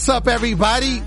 What's up, everybody?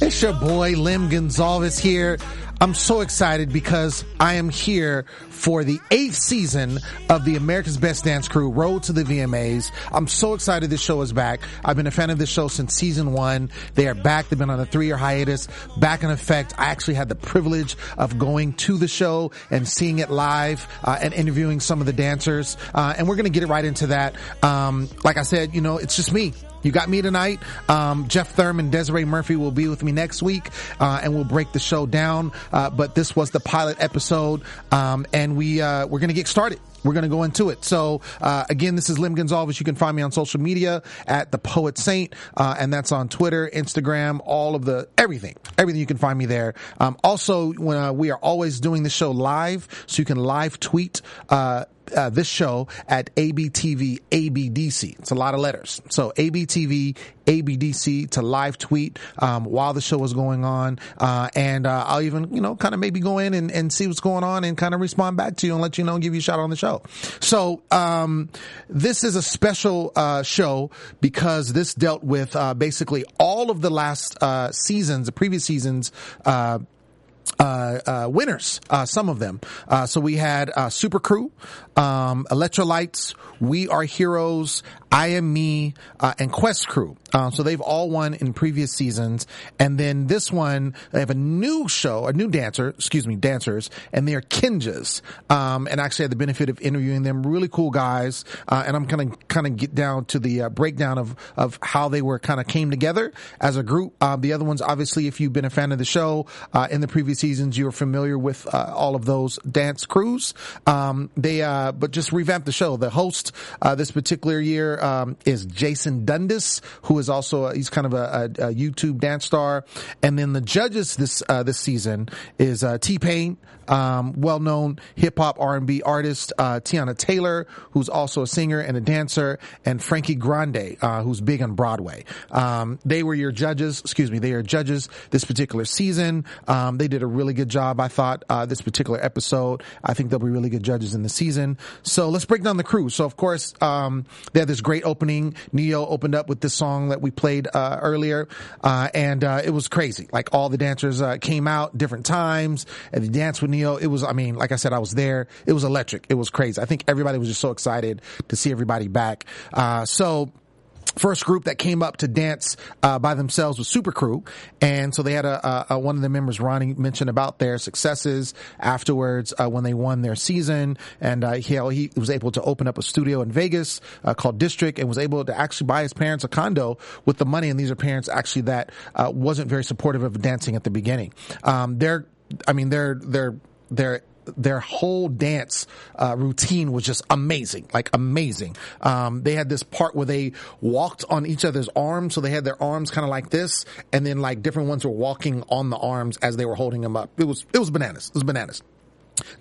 It's your boy, Lim Gonzalez here. I'm so excited because I am here for the eighth season of the America's Best Dance Crew Road to the VMAs. I'm so excited this show is back. I've been a fan of this show since season one. They are back. They've been on a three year hiatus, back in effect. I actually had the privilege of going to the show and seeing it live uh, and interviewing some of the dancers. Uh, and we're going to get it right into that. Um, like I said, you know, it's just me. You got me tonight. Um, Jeff Thurman, Desiree Murphy will be with me next week, uh, and we'll break the show down. Uh, but this was the pilot episode, um, and we uh, we're gonna get started. We're gonna go into it. So uh, again, this is Lim Gonzalez. You can find me on social media at the Poet Saint, uh, and that's on Twitter, Instagram, all of the everything, everything. You can find me there. Um, also, when uh, we are always doing the show live, so you can live tweet. Uh, uh, this show at ABTV ABDC. It's a lot of letters. So ABTV ABDC to live tweet um, while the show is going on, uh, and uh, I'll even you know kind of maybe go in and, and see what's going on and kind of respond back to you and let you know and give you a shout on the show. So um, this is a special uh, show because this dealt with uh, basically all of the last uh, seasons, the previous seasons. Uh, uh, winners, uh, some of them. Uh, so we had uh, Super Crew, um, Elektrolytes, We Are Heroes, I Am Me, uh, and Quest Crew. Um, so they've all won in previous seasons. And then this one, they have a new show, a new dancer, excuse me, dancers, and they are Kinjaz. Um, and actually had the benefit of interviewing them. Really cool guys. Uh, and I'm gonna kind of get down to the uh, breakdown of, of how they were kind of came together as a group. Uh, the other ones, obviously, if you've been a fan of the show, uh, in the previous seasons, you're familiar with, uh, all of those dance crews. Um, they, uh, but just revamp the show. The host, uh, this particular year, um, is Jason Dundas, who is also, a, he's kind of a, a, a YouTube dance star. And then the judges this, uh, this season is, uh, T-Pain, um, well-known hip-hop R&B artist, uh, Teyana Taylor, who's also a singer and a dancer, and Frankie Grande, uh, who's big on Broadway. Um, they were your judges, excuse me, they are judges this particular season. Um, they did a really good job, I thought, uh, this particular episode. I think they'll be really good judges in the season. So let's break down the crew. So of course, um, they had this great opening. Ne-Yo opened up with this song that we played, uh, earlier, uh, and, uh, it was crazy. Like all the dancers, uh, came out different times and they danced with Ne-Yo. It was, I mean, like I said, I was there. It was electric. It was crazy. I think everybody was just so excited to see everybody back. Uh, so, first group that came up to dance uh, by themselves was Super Crew, and so they had a, a, a one of the members, Ronnie, mentioned about their successes afterwards uh, when they won their season, and uh, he he was able to open up a studio in Vegas uh, called District, and was able to actually buy his parents a condo with the money. And these are parents actually that uh, wasn't very supportive of dancing at the beginning. Um, they're, I mean, they're they're they're their whole dance uh, routine was just amazing, like amazing. Um, they had this part where they walked on each other's arms, so they had their arms kind of like this, and then like different ones were walking on the arms as they were holding them up. It was it was bananas. It was bananas.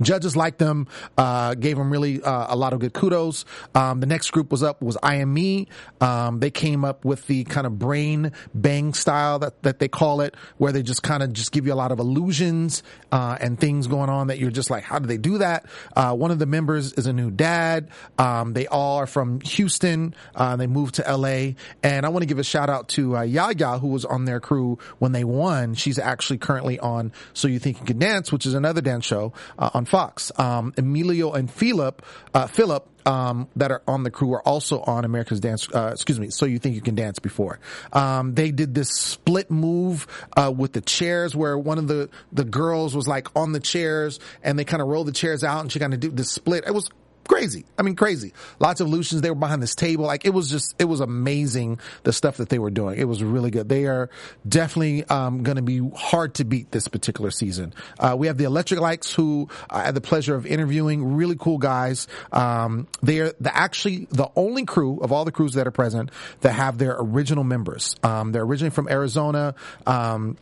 Judges liked them, uh, gave them really uh, a lot of good kudos. Um, the next group was up was IME. Um, they came up with the kind of brain bang style that, that they call it, where they just kind of just give you a lot of illusions uh, and things going on that you're just like, how do they do that? Uh, one of the members is a new dad. Um, they all are from Houston. Uh, they moved to LA, and I want to give a shout out to uh, Yaya, who was on their crew when they won. She's actually currently on So You Think You Can Dance, which is another dance show. Uh, on Fox. Um, Emilio and Philip, uh, Philip, um, that are on the crew are also on America's Dance, uh, excuse me, So You Think You Can Dance before. Um, they did this split move, uh, with the chairs where one of the, the girls was like on the chairs and they kind of rolled the chairs out and she kind of did this split. It was crazy. I mean, crazy. Lots of illusions. They were behind this table. Like it was just, it was amazing the stuff that they were doing. It was really good. They are definitely um, going to be hard to beat this particular season. Uh, we have the Elektrolytes, who I had the pleasure of interviewing. Really cool guys. Um, they are the, actually the only crew of all the crews that are present that have their original members. Um, they're originally from Arizona. Um,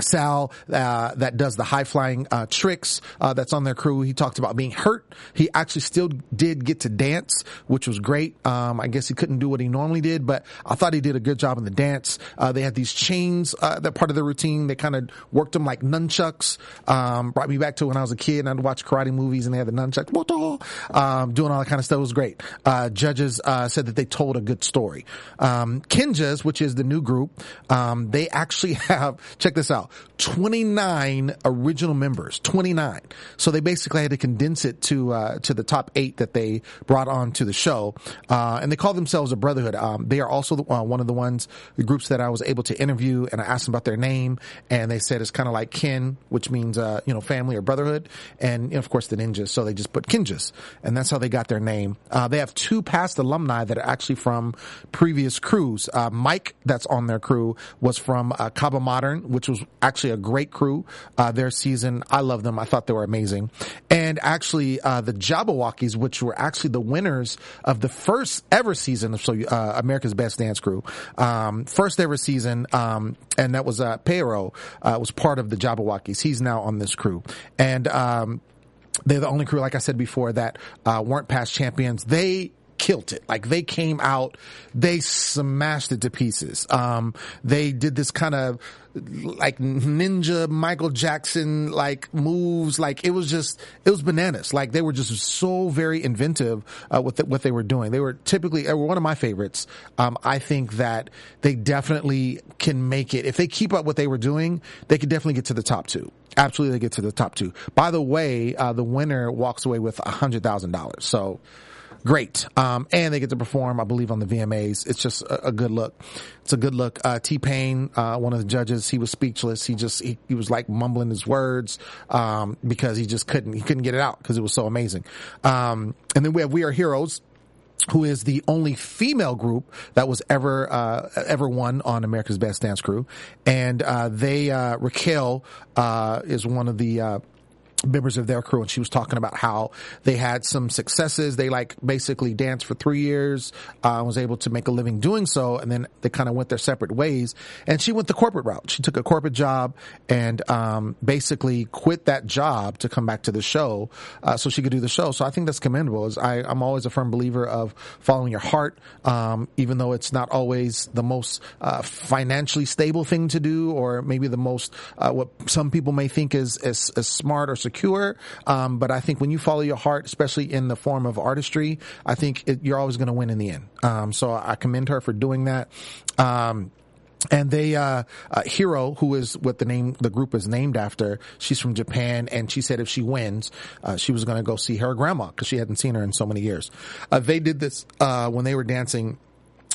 Sal, uh, that does the high flying uh, tricks, uh, that's on their crew. He talked about being hurt. He actually still did get to dance, which was great. Um, I guess he couldn't do what he normally did, but I thought he did a good job in the dance. Uh, they had these chains uh, that part of the routine. They kind of worked them like nunchucks. Um, brought me back to when I was a kid and I'd watch karate movies and they had the nunchucks, um, doing all that kind of stuff. It was great. Uh, judges said that they told a good story. Um, Kinjaz, which is the new group, um, they actually have check this out. 29 original members, 29. So they basically had to condense it to, uh, to the top eight that they brought on to the show. Uh, and they call themselves a brotherhood. Um, they are also the, uh, one of the ones, the groups that I was able to interview and I asked them about their name and they said it's kind of like kin, which means, uh, you know, family or brotherhood. And you know, of course the ninjas. So they just put Kinjaz, and that's how they got their name. Uh, they have two past alumni that are actually from previous crews. Uh, Mike, that's on their crew, was from Kaba Modern, which was actually a great crew. Uh, their season, I love them. I thought they were amazing. And actually, uh, the Jabbawockeez, which were actually the winners of the first ever season of so uh, America's Best Dance Crew, um, first ever season, um, and that was uh, uh, was part of the Jabbawockeez. He's now on this crew, and. Um, they're the only crew, like I said before, that uh, weren't past champions. They killed it. Like they came out, they smashed it to pieces. Um, they did this kind of like ninja Michael Jackson like moves. Like it was just, it was bananas. Like they were just so very inventive uh, with the, what they were doing. They were typically they were one of my favorites. Um, I think that they definitely can make it if they keep up what they were doing. They could definitely get to the top two. Absolutely, they get to the top two. By the way, uh, the winner walks away with a hundred thousand dollars. So great. Um, and they get to perform, I believe, on the VMAs. It's just a, a good look. It's a good look. Uh, T-Pain, uh, one of the judges, he was speechless. He just, he, he was like mumbling his words, um, because he just couldn't, he couldn't get it out because it was so amazing. Um, and then we have We Are Heroes who is the only female group that was ever uh, ever won on America's Best Dance Crew, and uh, they uh, Raquel uh, is one of the uh, members of their crew and she was talking about how they had some successes. They like basically danced for three years, uh, was able to make a living doing so. And then they kind of went their separate ways and she went the corporate route. She took a corporate job and, um, basically quit that job to come back to the show, uh, so she could do the show. So I think that's commendable is I, I'm always a firm believer of following your heart. Um, even though it's not always the most, uh, financially stable thing to do or maybe the most, uh, what some people may think is, is smart or secure. Um, but I think when you follow your heart, especially in the form of artistry, I think it, you're always going to win in the end. Um, so I commend her for doing that. Um, and they uh, uh, hero who is what the name the group is named after she's from japan and she said if she wins uh, she was going to go see her grandma because she hadn't seen her in so many years uh, they did this uh, when they were dancing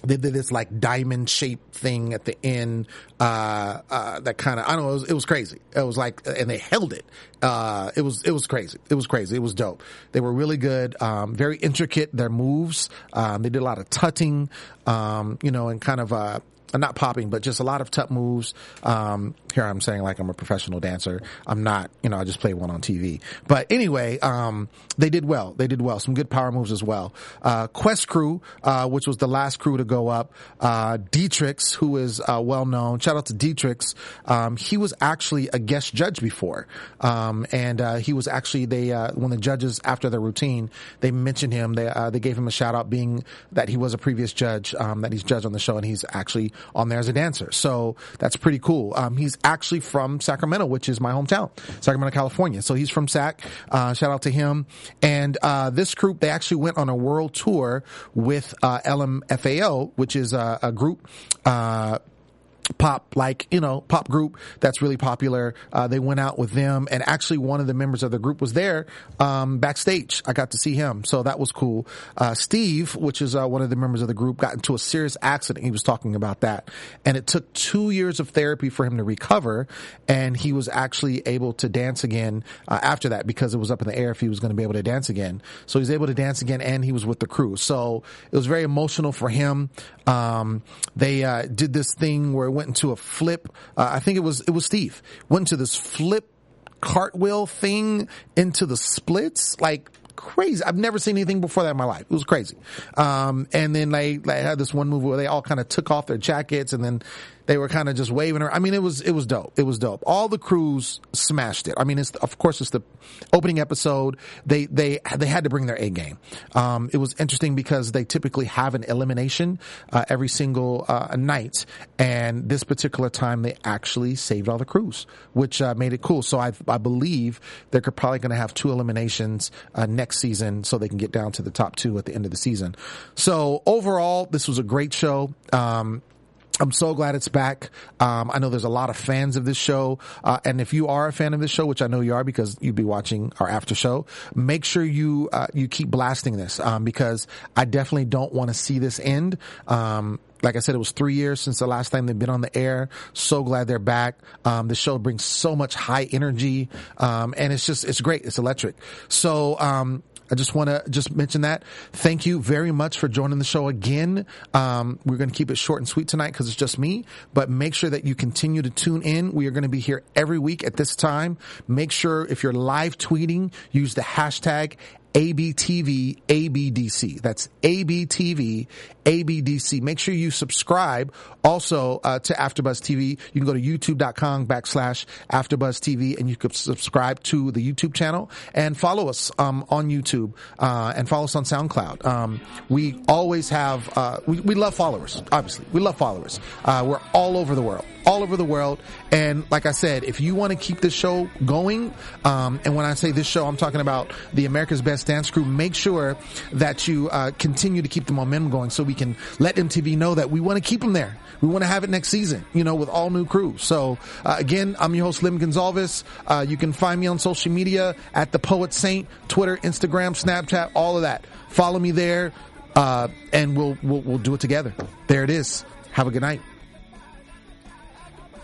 they did this like diamond shaped thing at the end, uh, uh, that kind of, I don't know, it was, it was, crazy. It was like, and they held it. Uh, it was, it was crazy. It was crazy. It was dope. They were really good, um, very intricate, their moves. Um, they did a lot of tutting, um, you know, and kind of, uh, not popping, but just a lot of tut moves. Um, here I'm saying like I'm a professional dancer. I'm not, you know, I just play one on TV. But anyway, um, they did well. They did well. Some good power moves as well. Uh, Quest Crew, uh, which was the last crew to go up, uh, D-Trix, who is, uh, well known. Shout out to D-Trix. Um, he was actually a guest judge before. Um, and, uh, he was actually, they, uh, when the judges, after their routine, they mentioned him. They, they gave him a shout out being that he was a previous judge, um, that he's judged on the show and he's actually on there as a dancer. So that's pretty cool. Um, he's actually from Sacramento, which is my hometown, Sacramento, California. So he's from Sac. Uh, shout out to him. And, uh, this group, they actually went on a world tour with, uh, LMFAO, which is a, a group, uh, pop like you know pop group that's really popular. Uh, they went out with them and actually one of the members of the group was there um, backstage. I got to see him so that was cool. Uh, steve which is uh, one of the members of the group got into a serious accident. He was talking about that. And it took two years of therapy for him to recover and he was actually able to dance again uh, after that because it was up in the air if he was going to be able to dance again. So he's able to dance again and he was with the crew. So it was very emotional for him. Um, they uh, did this thing where went into a flip. Uh, I think it was it was Steve went into this flip cartwheel thing into the splits like crazy. I've never seen anything before that in my life. It was crazy. Um, and then they, they had this one movie where they all kind of took off their jackets and then they were kind of just waving her. I mean, it was, it was dope. It was dope. All the crews smashed it. I mean, it's, of course, it's the opening episode. They, they, they had to bring their A game. Um, it was interesting because they typically have an elimination, uh, every single, uh, night. And this particular time they actually saved all the crews, which, uh, made it cool. So I, I believe they're probably going to have two eliminations, uh, next season so they can get down to the top two at the end of the season. So overall, this was a great show. Um, I'm so glad it's back. Um, I know there's a lot of fans of this show, uh, and if you are a fan of this show, which I know you are because you'd be watching our after show, make sure you uh, you keep blasting this um, because I definitely don't want to see this end. Um, like I said, it was three years since the last time they've been on the air. So glad they're back. Um, the show brings so much high energy, um, and it's just it's great. It's electric. So um, I just want to just mention that. Thank you very much for joining the show again. Um, we're going to keep it short and sweet tonight because it's just me, but make sure that you continue to tune in. We are going to be here every week at this time. Make sure if you're live tweeting, use the hashtag ABTV ABDC. That's ABTV ABDC. Make sure you subscribe also uh, to AfterBuzz TV. You can go to youtube.com backslash AfterBuzz TV and you can subscribe to the YouTube channel and follow us um, on YouTube uh, and follow us on SoundCloud. Um, we always have uh, we, we love followers. Obviously, we love followers. Uh, we're all over the world all over the world. And like I said, if you want to keep this show going, um, and when I say this show, I'm talking about the America's Best Dance Crew. Make sure that you uh, continue to keep the momentum going, so we can let MTV know that we want to keep them there. We want to have it next season, you know, with all new crews. So uh, again, I'm your host Lim Gonzalez. Uh, you can find me on social media at the Poet Saint, Twitter, Instagram, Snapchat, all of that. Follow me there, uh, and we'll, we'll we'll do it together. There it is. Have a good night.